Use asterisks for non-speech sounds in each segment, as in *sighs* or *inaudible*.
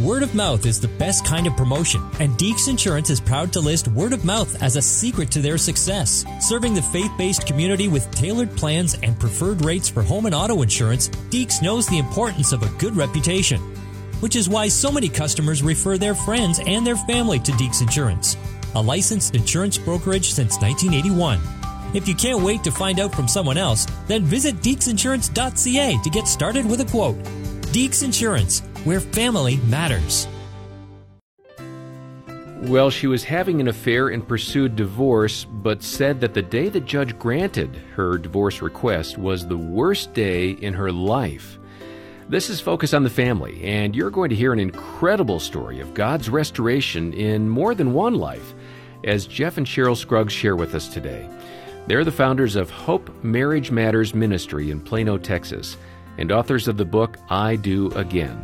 Word of mouth is the best kind of promotion, and Deeks Insurance is proud to list word of mouth as a secret to their success. Serving the faith based community with tailored plans and preferred rates for home and auto insurance, Deeks knows the importance of a good reputation, which is why so many customers refer their friends and their family to Deeks Insurance, a licensed insurance brokerage since 1981. If you can't wait to find out from someone else, then visit deeksinsurance.ca to get started with a quote. Deeks Insurance, where family matters. Well, she was having an affair and pursued divorce, but said that the day the judge granted her divorce request was the worst day in her life. This is Focus on the Family, and you're going to hear an incredible story of God's restoration in more than one life, as Jeff and Cheryl Scruggs share with us today. They're the founders of Hope Marriage Matters Ministry in Plano, Texas, and authors of the book I Do Again.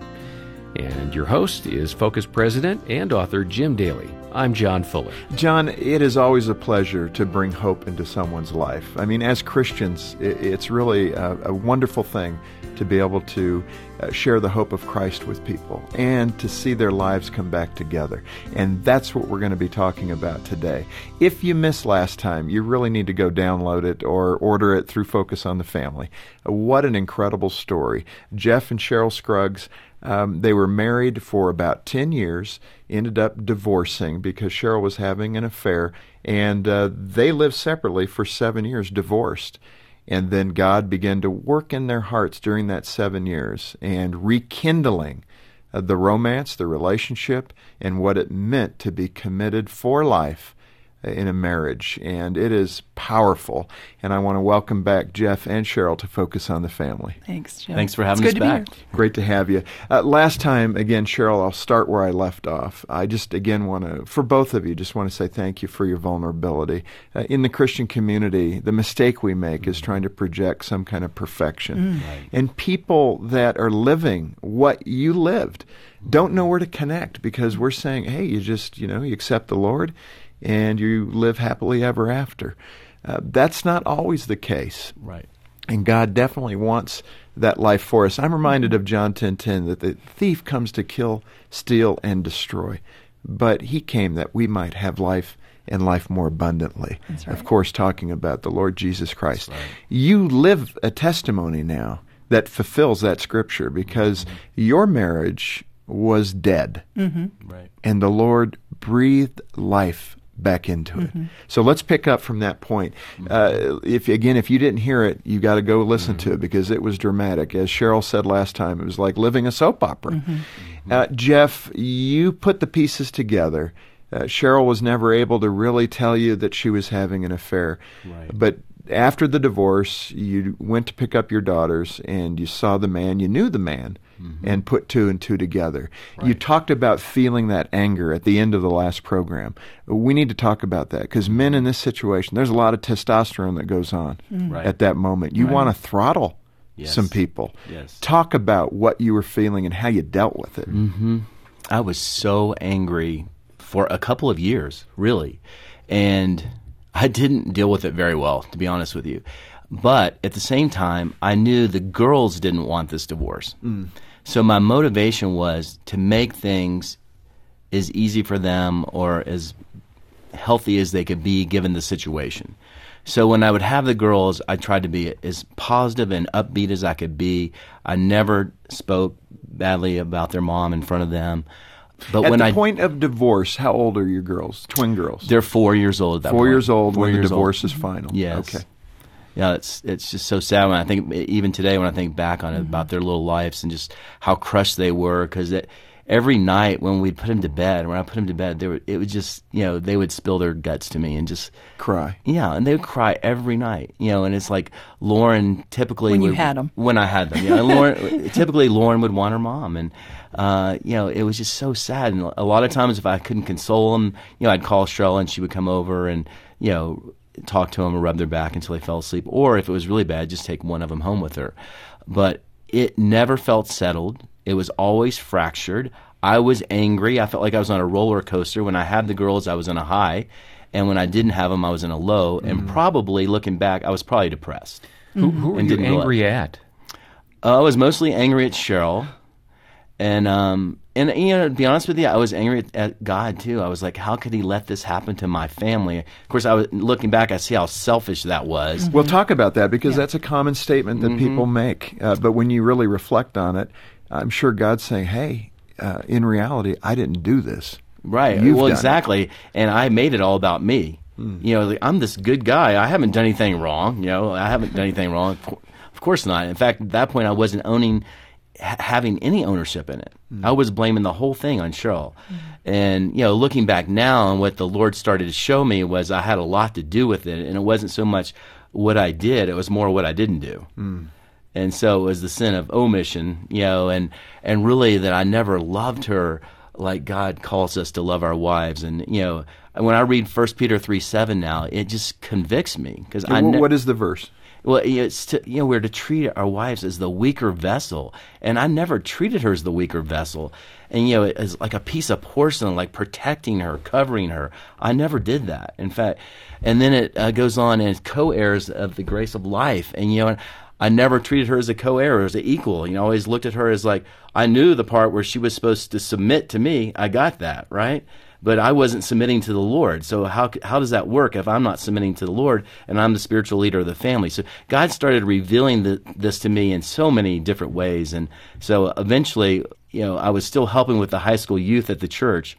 And your host is Focus President and author Jim Daly. I'm John Fuller. John, it is always a pleasure to bring hope into someone's life. I mean, as Christians, it's really a, wonderful thing to be able to uh, share the hope of Christ with people and to see their lives come back together. And that's what we're going to be talking about today. If you missed last time, you really need to go download it or order it through Focus on the Family. What an incredible story. Jeff and Cheryl Scruggs um, they were married for about 10 years, ended up divorcing because Cheryl was having an affair, and uh, they lived separately for seven years, divorced. And then God began to work in their hearts during that seven years and rekindling uh, the romance, the relationship, and what it meant to be committed for life in a marriage, and it is powerful. And I want to welcome back Jeff and Cheryl to focus on the family. Thanks, Jeff. Thanks for having us back. Great to have you. Uh, last time, again, Cheryl, I'll start where I left off. I just again want to, for both of you, just want to say thank you for your vulnerability. Uh, in the Christian community, the mistake we make is trying to project some kind of perfection, mm. right. and people that are living what you lived don't know where to connect because we're saying, hey, you just, you know, you accept the Lord and you live happily ever after. Uh, that's not always the case. Right. And God definitely wants that life for us. I'm reminded of John 10:10 10, 10, that the thief comes to kill, steal and destroy, but he came that we might have life and life more abundantly. Right. Of course talking about the Lord Jesus Christ. Right. You live a testimony now that fulfills that scripture because mm-hmm. your marriage was dead. Mm-hmm. Right. And the Lord breathed life back into it. Mm-hmm. So let's pick up from that point. Uh, if again, if you didn't hear it, you got to go listen mm-hmm. to it because it was dramatic. As Cheryl said last time, it was like living a soap opera. Mm-hmm. Uh, Jeff, you put the pieces together. Uh, Cheryl was never able to really tell you that she was having an affair, right. but after the divorce, you went to pick up your daughters and you saw the man, you knew the man, mm-hmm. and put two and two together. Right. You talked about feeling that anger at the end of the last program. We need to talk about that because men in this situation, there's a lot of testosterone that goes on mm-hmm. right. at that moment. You right. want to throttle yes. some people. Yes. Talk about what you were feeling and how you dealt with it. Mm-hmm. I was so angry for a couple of years, really. And I didn't deal with it very well, to be honest with you. But at the same time, I knew the girls didn't want this divorce. Mm. So my motivation was to make things as easy for them or as healthy as they could be given the situation. So when I would have the girls, I tried to be as positive and upbeat as I could be. I never spoke badly about their mom in front of them. But at when the I, point of divorce, how old are your girls? Twin girls. They're four years old. four point. years old four when years the divorce old. is final. Yes. Okay. Yeah, it's it's just so sad when I think even today when I think back on it mm-hmm. about their little lives and just how crushed they were because every night when we'd put them to bed, when I put them to bed, they were, it would just, you know, they would spill their guts to me and just cry. Yeah, and they would cry every night, you know, and it's like Lauren typically when would, you had them. When I had them, yeah. Lauren *laughs* typically Lauren would want her mom, and uh, you know, it was just so sad. And a lot of times, if I couldn't console them, you know, I'd call Cheryl and she would come over and you know talk to them or rub their back until they fell asleep. Or if it was really bad, just take one of them home with her. But it never felt settled. It was always fractured. I was angry. I felt like I was on a roller coaster. When I had the girls, I was in a high. And when I didn't have them, I was in a low. Mm. And probably looking back, I was probably depressed. Who, who were you angry at? Uh, I was mostly angry at Cheryl. And um, And you know, to be honest with you, I was angry at, at, God too. I was like, how could He let this happen to my family? Of course, I was looking back, I see how selfish that was. Mm-hmm. We'll talk about that because yeah. that's a common statement that mm-hmm. people make. Uh, but when you really reflect on it, I'm sure God's saying, "Hey, uh, in reality, I didn't do this." Right. You've well, exactly. It. And I made it all about me. Mm. You know, like, I'm this good guy. I haven't done anything wrong. You know, I haven't done anything wrong. Of course not. In fact, at that point, I wasn't owning having any ownership in it. Mm. I was blaming the whole thing on Cheryl. Mm. And, you know, looking back now and what the Lord started to show me was I had a lot to do with it. And it wasn't so much what I did, it was more what I didn't do. Mm. And so it was the sin of omission, you know, and, and really that I never loved her like God calls us to love our wives. And, you know, when I read 1 Peter 3 7 now, it just convicts me. because I ne- What is the verse? Well, it's to, you know we're to treat our wives as the weaker vessel, and I never treated her as the weaker vessel, and you know as like a piece of porcelain, like protecting her, covering her. I never did that. In fact, and then it uh, goes on as co-heirs of the grace of life, and you know. I never treated her as a co-heir, as an equal. You know, I always looked at her as like I knew the part where she was supposed to submit to me. I got that right but I wasn't submitting to the Lord. So how how does that work if I'm not submitting to the Lord and I'm the spiritual leader of the family? So God started revealing the, this to me in so many different ways, and so eventually, you know, I was still helping with the high school youth at the church.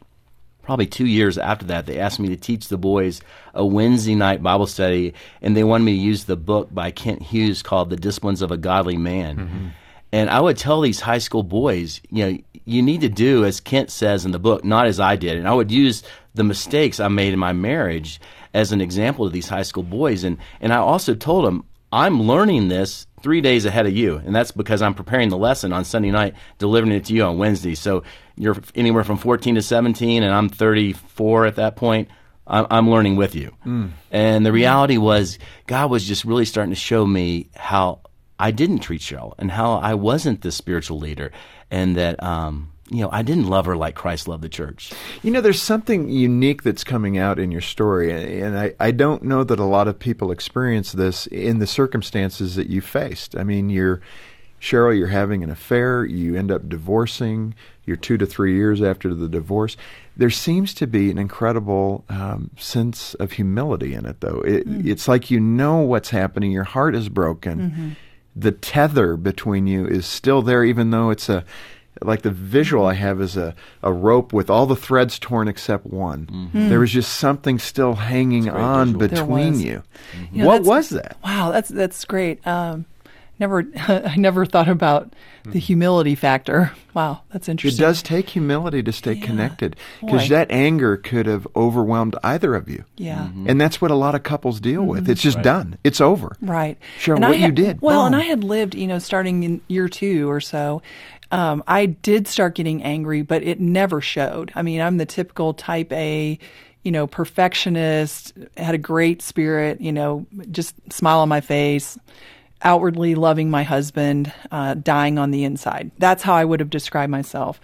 Probably two years after that, they asked me to teach the boys a Wednesday night Bible study, and they wanted me to use the book by Kent Hughes called "The Disciplines of a Godly Man." Mm-hmm. And I would tell these high school boys, you know, you need to do as Kent says in the book, not as I did. And I would use the mistakes I made in my marriage as an example to these high school boys. And, and I also told them, I'm learning this three days ahead of you. And that's because I'm preparing the lesson on Sunday night, delivering it to you on Wednesday. So you're anywhere from 14 to 17, and I'm 34 at that point. I'm, learning with you. Mm. And the reality was, God was just really starting to show me how I didn't treat Cheryl and how I wasn't the spiritual leader and that um, you know, I didn't love her like Christ loved the church. You know, there's something unique that's coming out in your story, and I, I don't know that a lot of people experience this in the circumstances that you faced. I mean, you're Cheryl, you're having an affair, you end up divorcing, you're two to three years after the divorce. There seems to be an incredible um, sense of humility in it, though. It, mm. It's like you know what's happening, your heart is broken. Mm-hmm the tether between you is still there, even though it's a like the visual I have is a, a rope with all the threads torn except one. Mm-hmm. There was just something still hanging on visual. between you. Mm-hmm. you know, what was that? Wow, that's that's great. Um, never *laughs* I never thought about the humility factor. Wow, that's interesting. It does take humility to stay yeah. connected because that anger could have overwhelmed either of you. Yeah, mm-hmm. and that's what a lot of couples deal mm-hmm. with. It's just right. done. It's over. Right. Sure. And what had, you did. Well, and I had lived, you know, starting in year two or so. Um, I did start getting angry, but it never showed. I mean, I'm the typical type A you know, perfectionist, had a great spirit, you know, just smile on my face outwardly loving my husband, uh, dying on the inside. That's how I would have described myself.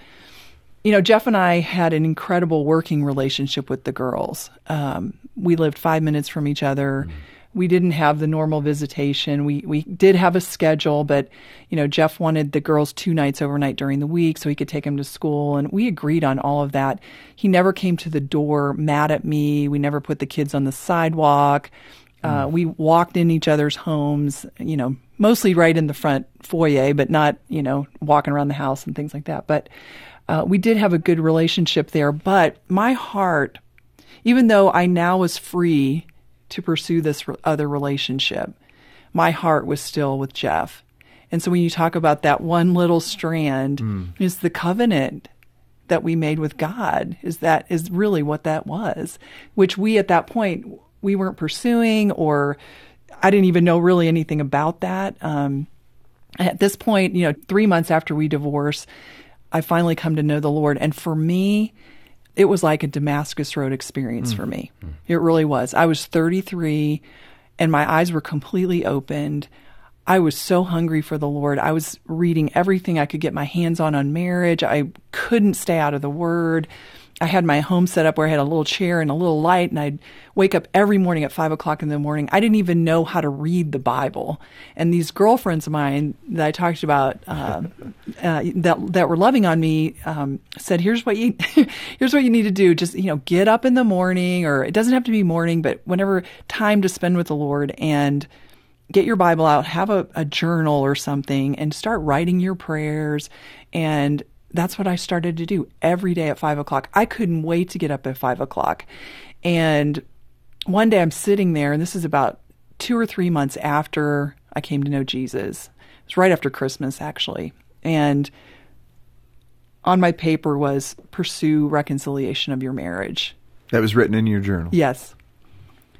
You know, Jeff and I had an incredible working relationship with the girls. Um, we lived five minutes from each other. Mm-hmm. We didn't have the normal visitation. We we did have a schedule, but you know, Jeff wanted the girls two nights overnight during the week so he could take them to school, and we agreed on all of that. He never came to the door mad at me. We never put the kids on the sidewalk. Uh, mm. we walked in each other's homes, you know, mostly right in the front foyer, but not, you know, walking around the house and things like that. But uh, we did have a good relationship there. But my heart, even though I now was free to pursue this other relationship, my heart was still with Jeff. And so when you talk about that one little strand, mm. is the covenant that we made with God is that is really what that was, which we at that point we weren't pursuing or I didn't even know really anything about that. Um, at this point, you know, three months after we divorced, I finally come to know the Lord. And for me, it was like a Damascus Road experience mm. for me. Mm. It really was. I was 33 and my eyes were completely opened. I was so hungry for the Lord. I was reading everything I could get my hands on on marriage. I couldn't stay out of the Word. I had my home set up where I had a little chair and a little light, and I'd wake up every morning at five o'clock in the morning. I didn't even know how to read the Bible. And these girlfriends of mine that I talked about uh, *laughs* uh, that that were loving on me um, said, "Here's what you *laughs* here's what you need to do. Just you know, get up in the morning, or it doesn't have to be morning, but whenever time to spend with the Lord and." Get your Bible out, have a, a journal or something, and start writing your prayers and that's what I started to do every day at five o'clock. I couldn't wait to get up at five o'clock. And one day I'm sitting there, and this is about two or three months after I came to know Jesus. It's right after Christmas, actually. And on my paper was pursue reconciliation of your marriage. That was written in your journal. Yes.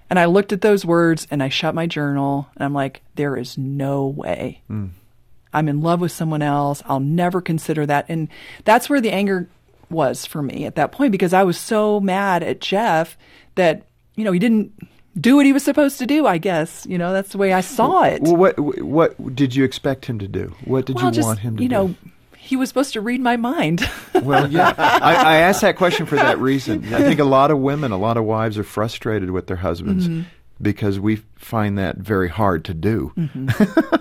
And I looked at those words and I shut my journal and I'm like, there is no way. Mm. I'm in love with someone else. I'll never consider that. And that's where the anger was for me at that point because I was so mad at Jeff that, you know, he didn't do what he was supposed to do, I guess. You know, that's the way I saw it. Well, what what did you expect him to do? What did well, you just, want him to do? you do? know, he was supposed to read my mind. *laughs* well, yeah. I, I, asked that question for that reason. I think a lot of women, a lot of wives are frustrated with their husbands mm-hmm. Because we find that very hard to do. Mm-hmm.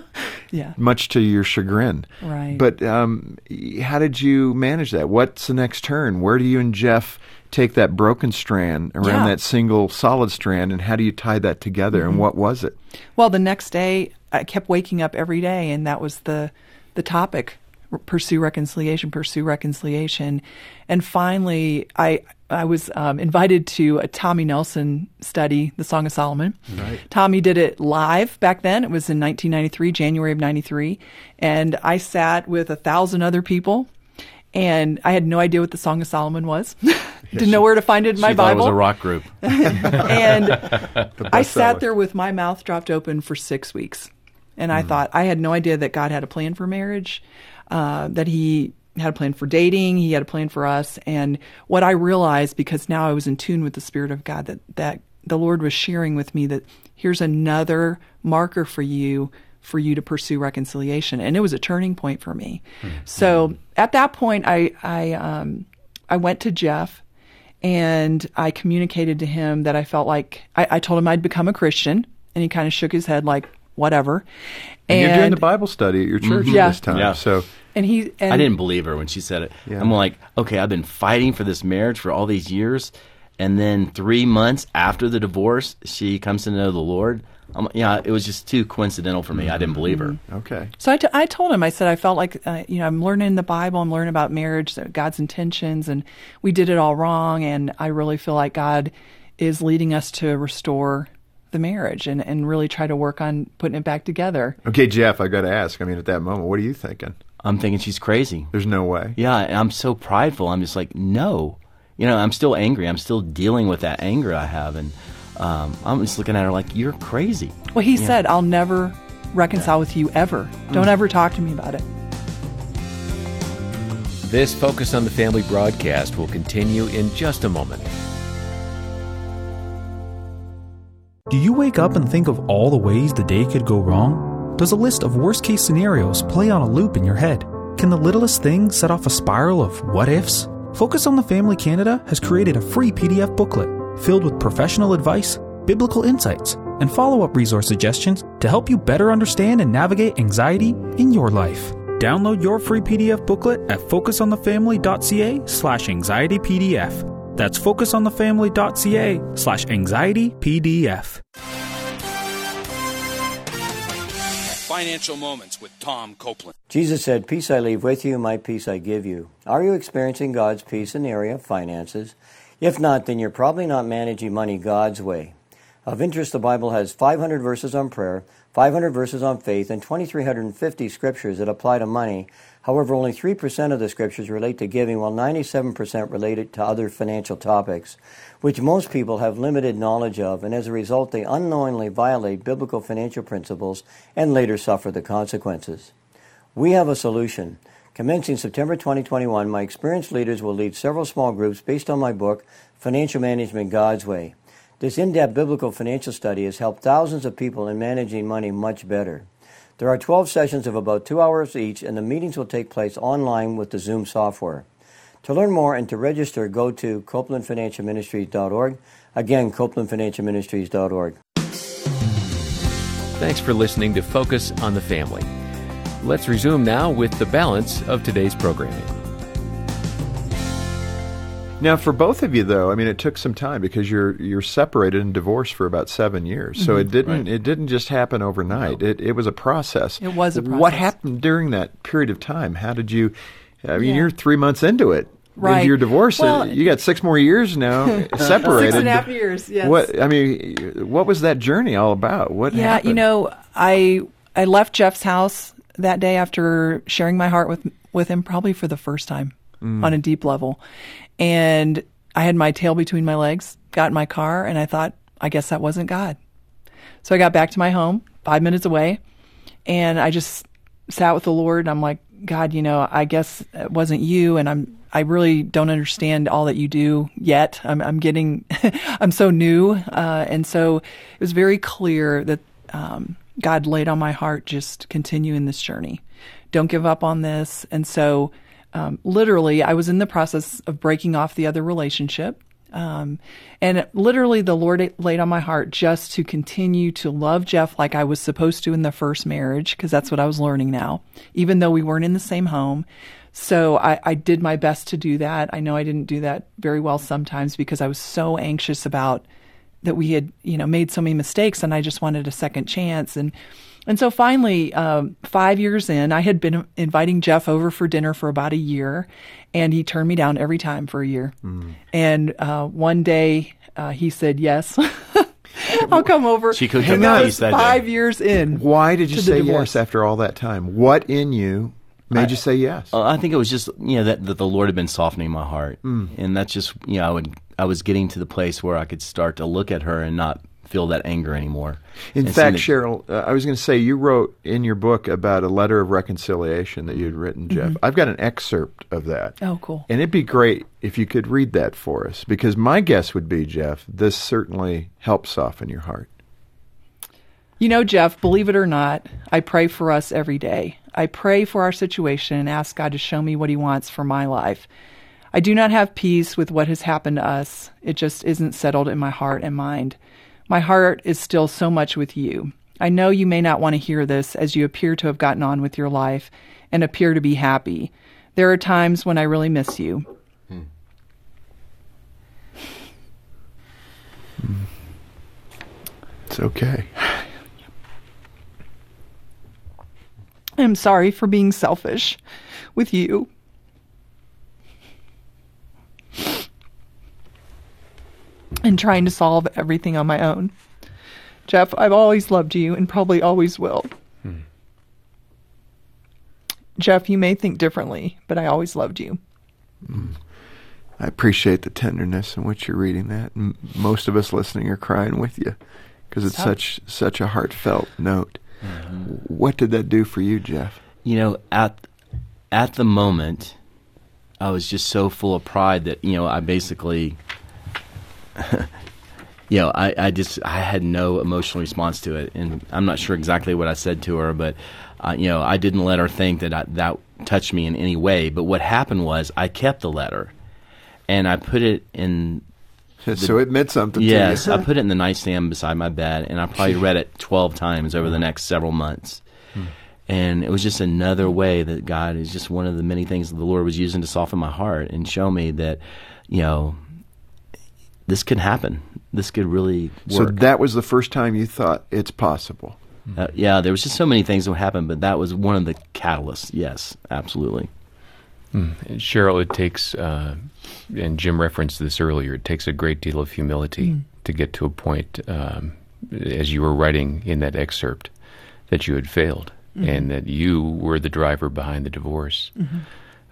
yeah. *laughs* much to your chagrin. Right. But um, how did you manage that? What's the next turn? Where do you and Jeff take that broken strand around yeah. that single solid strand, and how do you tie that together? Mm-hmm. And what was it? Well, the next day, I kept waking up every day, and that was the the topic pursue reconciliation, pursue reconciliation. And finally, I I was um, invited to a Tommy Nelson study, the Song of Solomon. Right. Tommy did it live back then. It was in 1993, January of 93. And I sat with a thousand other people and I had no idea what the Song of Solomon was. *laughs* Didn't know where to find it in my Bible. it was a rock group. *laughs* and I sat there with my mouth dropped open for six weeks. And I mm. thought, I had no idea that God had a plan for marriage, uh, that He had a plan for dating. He had a plan for us. And what I realized, because now I was in tune with the Spirit of God, that, that the Lord was sharing with me that here's another marker for you for you to pursue reconciliation. And it was a turning point for me. Mm-hmm. So at that point, I, I, um, I went to Jeff and I communicated to him that I felt like I, I told him I'd become a Christian. And he kind of shook his head like, whatever. And, and you're doing the Bible study at your church mm-hmm. yeah. this time. Yeah. So and he, and I didn't believe her when she said it. Yeah. I'm like, okay, I've been fighting for this marriage for all these years, and then three months after the divorce, she comes to know the Lord. Um, yeah, it was just too coincidental for me. Mm-hmm. I didn't believe her. Mm-hmm. Okay. So I, t- I told him, I said, I felt like, uh, you know, I'm learning the Bible, I'm learning about marriage, God's intentions, and we did it all wrong. And I really feel like God is leading us to restore the marriage and, and really try to work on putting it back together. Okay, Jeff, I got to ask. I mean, at that moment, what are you thinking? I'm thinking she's crazy. There's no way. Yeah, and I'm so prideful. I'm just like, no. You know, I'm still angry. I'm still dealing with that anger I have, and um, I'm just looking at her like, you're crazy. Well, he yeah. said, I'll never reconcile yeah. with you ever. Don't mm. ever talk to me about it. This Focus on the Family broadcast will continue in just a moment. Do you wake up and think of all the ways the day could go wrong? Does a list of worst case scenarios play on a loop in your head? Can the littlest thing set off a spiral of what ifs? Focus on the Family Canada has created a free PDF booklet filled with professional advice, biblical insights, and follow up resource suggestions to help you better understand and navigate anxiety in your life. Download your free PDF booklet at focusonthefamily.ca slash anxietypdf. That's focusonthefamily.ca slash anxietypdf. Financial Moments with Tom Copeland. Jesus said, Peace I leave with you, my peace I give you. Are you experiencing God's peace in the area of finances? If not, then you're probably not managing money God's way. Of interest, the Bible has 500 verses on prayer, 500 verses on faith, and 2,350 scriptures that apply to money. However, only 3% of the scriptures relate to giving, while 97% relate to other financial topics which most people have limited knowledge of, and as a result, they unknowingly violate biblical financial principles and later suffer the consequences. We have a solution. Commencing September 2021, my experienced leaders will lead several small groups based on my book, Financial Management God's Way. This in depth biblical financial study has helped thousands of people in managing money much better. There are 12 sessions of about two hours each, and the meetings will take place online with the Zoom software. To learn more and to register, go to copelandfinancialministries.org. Again, copelandfinancialministries.org. Thanks for listening to Focus on the Family. Let's resume now with the balance of today's programming. Now, for both of you, though, I mean, it took some time because you're you're separated and divorced for about seven years. So mm-hmm. it didn't Right. it didn't just happen overnight. It it was a process. It was a process. What happened during that period of time? How did you? I mean, Yeah. you're three months into it. Right. Your divorce. Well- you got six more years now *laughs* separated. Six and a half years, yes. What I mean, what was that journey all about? What? Yeah, happened? you know, I I left Jeff's house that day after sharing my heart with with him probably for the first time on a deep level. And I had my tail between my legs, got in my car, and I thought, I guess that wasn't God. So I got back to my home, five minutes away, and I just sat with the Lord. And I'm like, God, you know, I guess it wasn't you, and I'm I really don't understand all that you do yet. I'm I'm getting *laughs* I'm so new, uh, and so it was very clear that um, God laid on my heart just continue in this journey. Don't give up on this. And so, um, literally, I was in the process of breaking off the other relationship. Um, and literally, the Lord laid on my heart just to continue to love Jeff like I was supposed to in the first marriage, because that's what I was learning now, even though we weren't in the same home. So I, I did my best to do that. I know I didn't do that very well sometimes because I was so anxious about that we had, you know, made so many mistakes, and I just wanted a second chance. And and so finally, um, five years in, I had been inviting Jeff over for dinner for about a year, and he turned me down every time for a year. And uh, one day, uh, he said, "Yes, *laughs* I'll come over." She cooked Hang up on. a That piece was that five day. years in. Why did you say divorce. yes after all that time? What in you made you say yes? I think it was just you know that, that the Lord had been softening my heart, and that's just you know I would I was getting to the place where I could start to look at her and not feel that anger anymore. In And fact, seeing Cheryl, uh, I was going to say you wrote in your book about a letter of reconciliation that you had written, Jeff. I've got an excerpt of that. Oh, cool. And it'd be great if you could read that for us, because my guess would be, Jeff, this certainly helps soften your heart. You know, Jeff, believe it or not, I pray for us every day. I pray for our situation and ask God to show me what He wants for my life. I do not have peace with what has happened to us. It just isn't settled in my heart and mind. My heart is still so much with you. I know you may not want to hear this as you appear to have gotten on with your life and appear to be happy. There are times when I really miss you. Hmm. It's okay. *sighs* I'm sorry for being selfish with you. And trying to solve everything on my own. Jeff, I've always loved you and probably always will. Hmm. Jeff, you may think differently, but I always loved you. Hmm. I appreciate the tenderness in which you're reading that. M- most of us listening are crying with you because it's So- such such a heartfelt note. Mm-hmm. What did that do for you, Jeff? you know at at the moment I was just so full of pride that you know I basically *laughs* you know I, I just I had no emotional response to it and I'm not sure exactly what I said to her but uh, you know I didn't let her think that I, that touched me in any way but what happened was I kept the letter and I put it in *laughs* so it meant something yes to you. I put it in the nightstand beside my bed and I probably read it 12 times over the next several months. And it was just another way that God is just one of the many things that the Lord was using to soften my heart and show me that, you know, this could happen. This could really work. so that was the first time you thought it's possible. Uh, yeah, there was just so many things that would happen, but that was one of the catalysts. Yes, absolutely. Cheryl, it takes, uh, and Jim referenced this earlier, it takes a great deal of humility to get to a point, um, as you were writing in that excerpt, that you had failed and that you were the driver behind the divorce.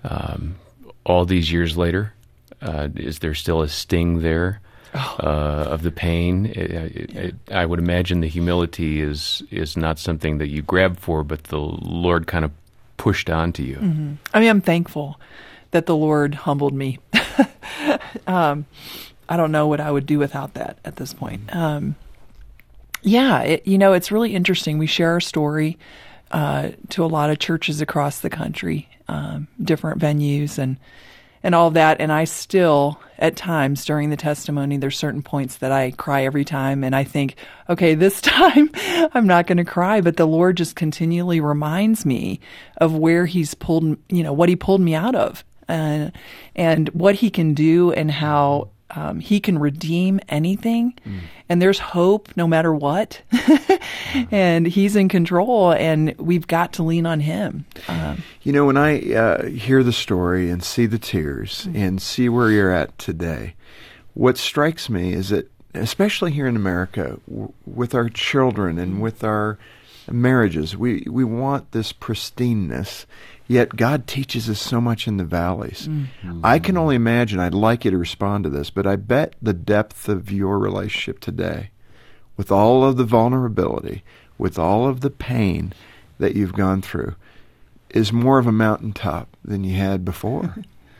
Um, all these years later, uh, is there still a sting there? Uh, of the pain, It- it- it- I would imagine the humility is is not something that you grab for, but the Lord kind of pushed onto you. I mean, I'm thankful that the Lord humbled me. *laughs* um, I don't know what I would do without that at this point. Um, yeah, it, you know, it's really interesting. We share our story uh, to a lot of churches across the country, um, different venues, and and all that. And I still, at times during the testimony, there's certain points that I cry every time. And I think, okay, this *laughs* time I'm not going to cry. But the Lord just continually reminds me of where He's pulled, you know, what He pulled me out of. Uh, and what he can do and how um, he can redeem anything. Mm. and there's hope no matter what. *laughs* And he's in control and we've got to lean on him. Um, you know when i uh, hear the story and see the tears mm-hmm. and see where you're at today what strikes me is that especially here in america w- with our children and with our marriages we, we want this pristineness Yet God teaches us so much in the valleys. Mm-hmm. I can only imagine, I'd like you to respond to this, but I bet the depth of your relationship today, with all of the vulnerability, with all of the pain that you've gone through, is more of a mountaintop than you had before.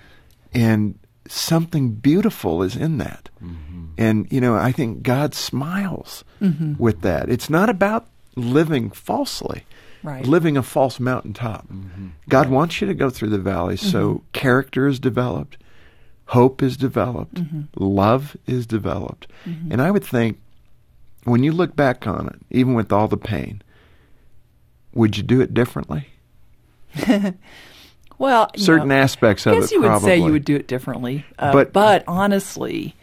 *laughs* and something beautiful is in that. Mm-hmm. And, you know, I think God smiles mm-hmm. with that. It's not about living falsely right. living a false mountaintop. Mm-hmm. God right. wants you to go through the valley mm-hmm. so character is developed, hope is developed, mm-hmm. love is developed. Mm-hmm. And I would think when you look back on it, even with all the pain, would you do it differently? *laughs* well, certain know, aspects of it. I guess you probably. would say you would do it differently, uh, but but honestly,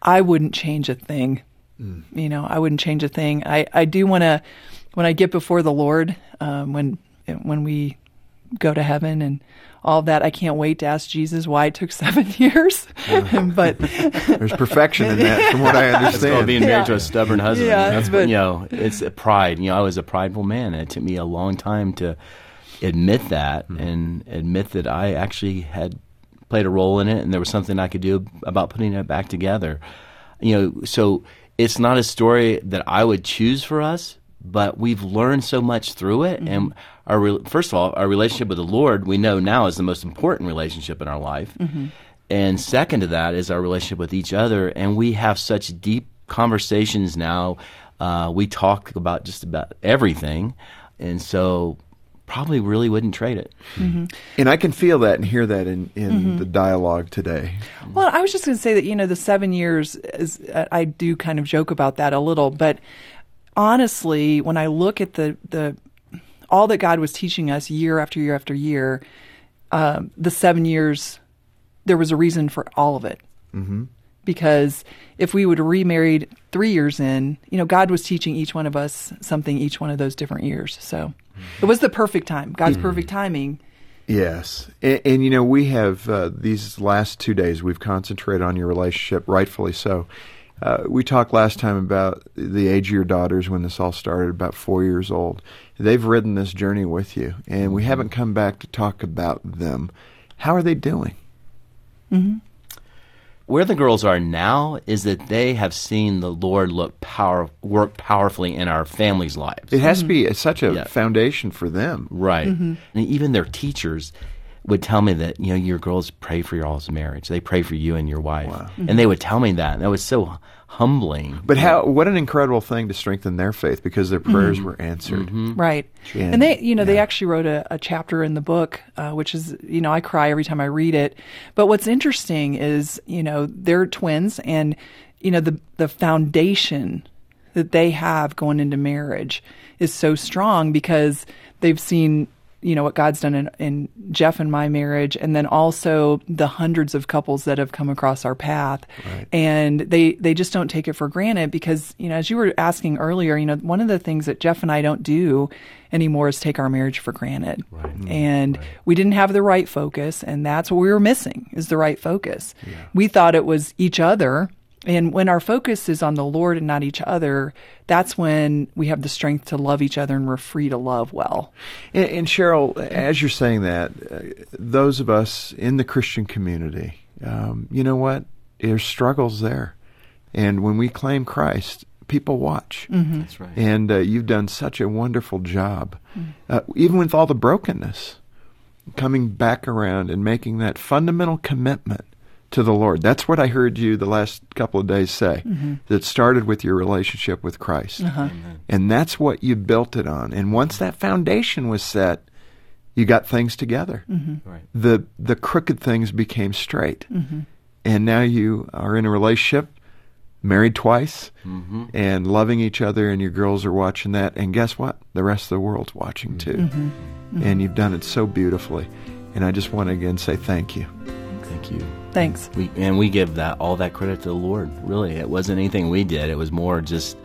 I wouldn't change a thing. Mm. You know, I wouldn't change a thing. I I do want to when I get before the Lord, um, when when we go to heaven and all that, I can't wait to ask Jesus why it took *laughs* seven years. *laughs* but *laughs* there's perfection in that, from what I understand. It's being married yeah. to a stubborn husband. Yeah, That's but, you know, it's a pride. You know, I was a prideful man, and it took me a long time to admit that mm-hmm. and admit that I actually had played a role in it, and there was something I could do about putting it back together. You know, so it's not a story that I would choose for us, but we've learned so much through it. Mm-hmm. And our re- first of all, our relationship with the Lord, we know now is the most important relationship in our life. Mm-hmm. And second to that is our relationship with each other. And we have such deep conversations now. Uh, we talk about just about everything. And so probably really wouldn't trade it. Mm-hmm. And I can feel that and hear that in, in mm-hmm. the dialogue today. Well, I was just going to say that, you know, the seven years, is, I do kind of joke about that a little, but honestly, when I look at the the all that God was teaching us year after year after year, um, the seven years, there was a reason for all of it. Mm-hmm. Because if we would have remarried three years in, you know, God was teaching each one of us something each one of those different years. So mm-hmm. it was the perfect time, God's mm-hmm. perfect timing. Yes. And, and, you know, we have uh, these last two days, we've concentrated on your relationship, rightfully so. Uh, we talked last time about the age of your daughters when this all started, about four years old. They've ridden this journey with you, and we haven't come back to talk about them. How are they doing? Mm-hmm. Where the girls are now is that they have seen the Lord look power work powerfully in our families' lives. It has mm-hmm. to be such a yeah. foundation for them, right? Mm-hmm. And even their teachers would tell me that you know your girls pray for your all's marriage. They pray for you and your wife, wow. mm-hmm. and they would tell me that. And that was so humbling. But how? What an incredible thing to strengthen their faith because their prayers mm-hmm. were answered. Mm-hmm. Right. And, and, they, you know, yeah. they actually wrote a, a chapter in the book, uh, which is, you know, I cry every time I read it. But what's interesting is, you know, they're twins, and you know the the foundation that they have going into marriage is so strong because they've seen you know what God's done in, in, Jeff and my marriage, and then also the hundreds of couples that have come across our path, right. and they they just don't take it for granted because you know as you were asking earlier, you know one of the things that Jeff and I don't do anymore is take our marriage for granted, right. Mm, and right. we didn't have the right focus, and that's what we were missing is the right focus. Yeah. We thought it was each other and when our focus is on the Lord and not each other, that's when we have the strength to love each other and we're free to love well. And, and Cheryl, as you're saying that, uh, those of us in the Christian community, um, you know what? There's struggles there. And when we claim Christ, people watch. Mm-hmm. That's right. And uh, you've done such a wonderful job, mm-hmm. uh, even with all the brokenness, coming back around and making that fundamental commitment to the Lord. That's what I heard you the last couple of days say. Mm-hmm. That started with your relationship with Christ. Uh-huh. And that's what you built it on. And once that foundation was set, you got things together. Mm-hmm. Right. The the crooked things became straight, Mm-hmm. and now you are in a relationship, married twice, Mm-hmm. and loving each other, and your girls are watching that. And guess what? The rest of the world's watching too, Mm-hmm. and you've done it so beautifully. And I just want to again say thank you. Thank you. Thanks. We and we give that all that credit to the Lord. Really, it wasn't anything we did. It was more just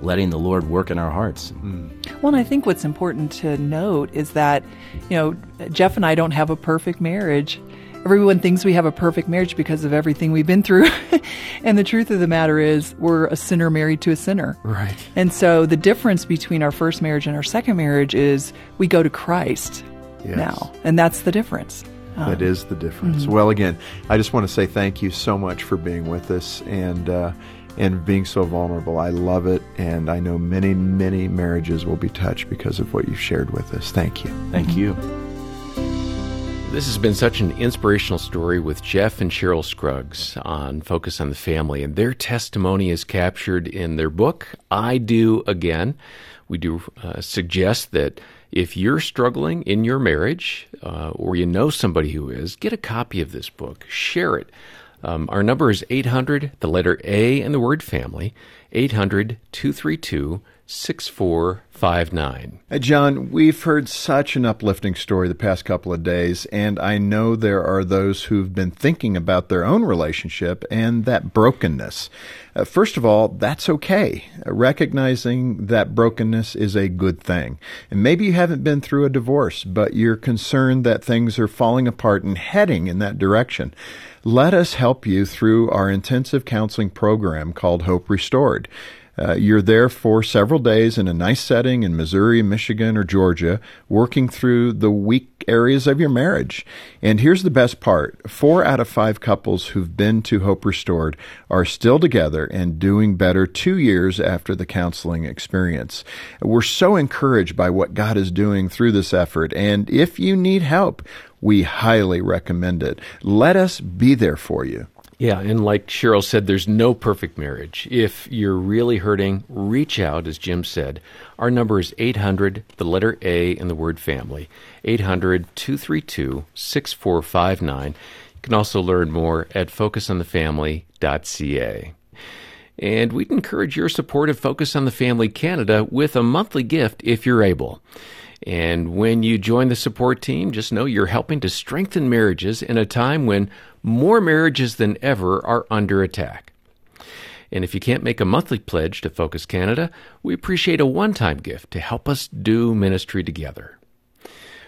letting the Lord work in our hearts. Hmm. Well, and I think what's important to note is that, you know, Jeff and I don't have a perfect marriage. Everyone thinks we have a perfect marriage because of everything we've been through. *laughs* and the truth of the matter is, we're a sinner married to a sinner. Right. And so the difference between our first marriage and our second marriage is we go to Christ Yes. now. And that's the difference. That is the difference. Well, again, I just want to say thank you so much for being with us and uh, and being so vulnerable. I love it, and I know many, many marriages will be touched because of what you've shared with us. Thank you. Thank you. This has been such an inspirational story with Jeff and Cheryl Scruggs on Focus on the Family, and their testimony is captured in their book, I Do Again. We do uh, suggest that if you're struggling in your marriage uh, or you know somebody who is, get a copy of this book, share it. Um, our number is 800, the letter A and the word family, 800 232 6459. Uh, John, we've heard such an uplifting story the past couple of days, and I know there are those who've been thinking about their own relationship and that brokenness. Uh, first of all, that's okay. Uh, recognizing that brokenness is a good thing. And maybe you haven't been through a divorce, but you're concerned that things are falling apart and heading in that direction. Let us help you through our intensive counseling program called Hope Restored. Uh, you're there for several days in a nice setting in Missouri, Michigan, or Georgia, working through the weak areas of your marriage. And here's the best part four out of five couples who've been to Hope Restored are still together and doing better two years after the counseling experience. We're so encouraged by what God is doing through this effort. And if you need help, we highly recommend it. Let us be there for you. Yeah, and like Cheryl said, there's no perfect marriage. If you're really hurting, reach out, as Jim said. Our number is 800, the letter A in the word family, 800 232 6459. You can also learn more at focusonthefamily.ca. And we'd encourage your support of Focus on the Family Canada with a monthly gift if you're able. And when you join the support team, just know you're helping to strengthen marriages in a time when more marriages than ever are under attack. And if you can't make a monthly pledge to Focus Canada, we appreciate a one time gift to help us do ministry together.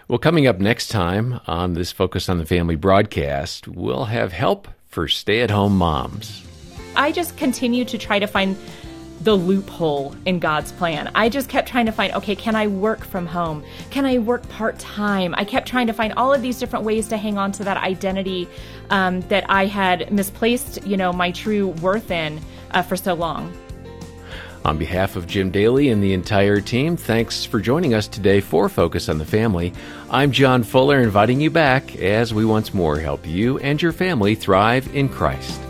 Well, coming up next time on this Focus on the Family broadcast, we'll have help for stay at home moms. I just continue to try to find the loophole in God's plan. I just kept trying to find, okay, can I work from home? Can I work part time? I kept trying to find all of these different ways to hang on to that identity um, that I had misplaced, you know, my true worth in uh, for so long. On behalf of Jim Daly and the entire team, thanks for joining us today for Focus on the Family. I'm John Fuller, inviting you back as we once more help you and your family thrive in Christ.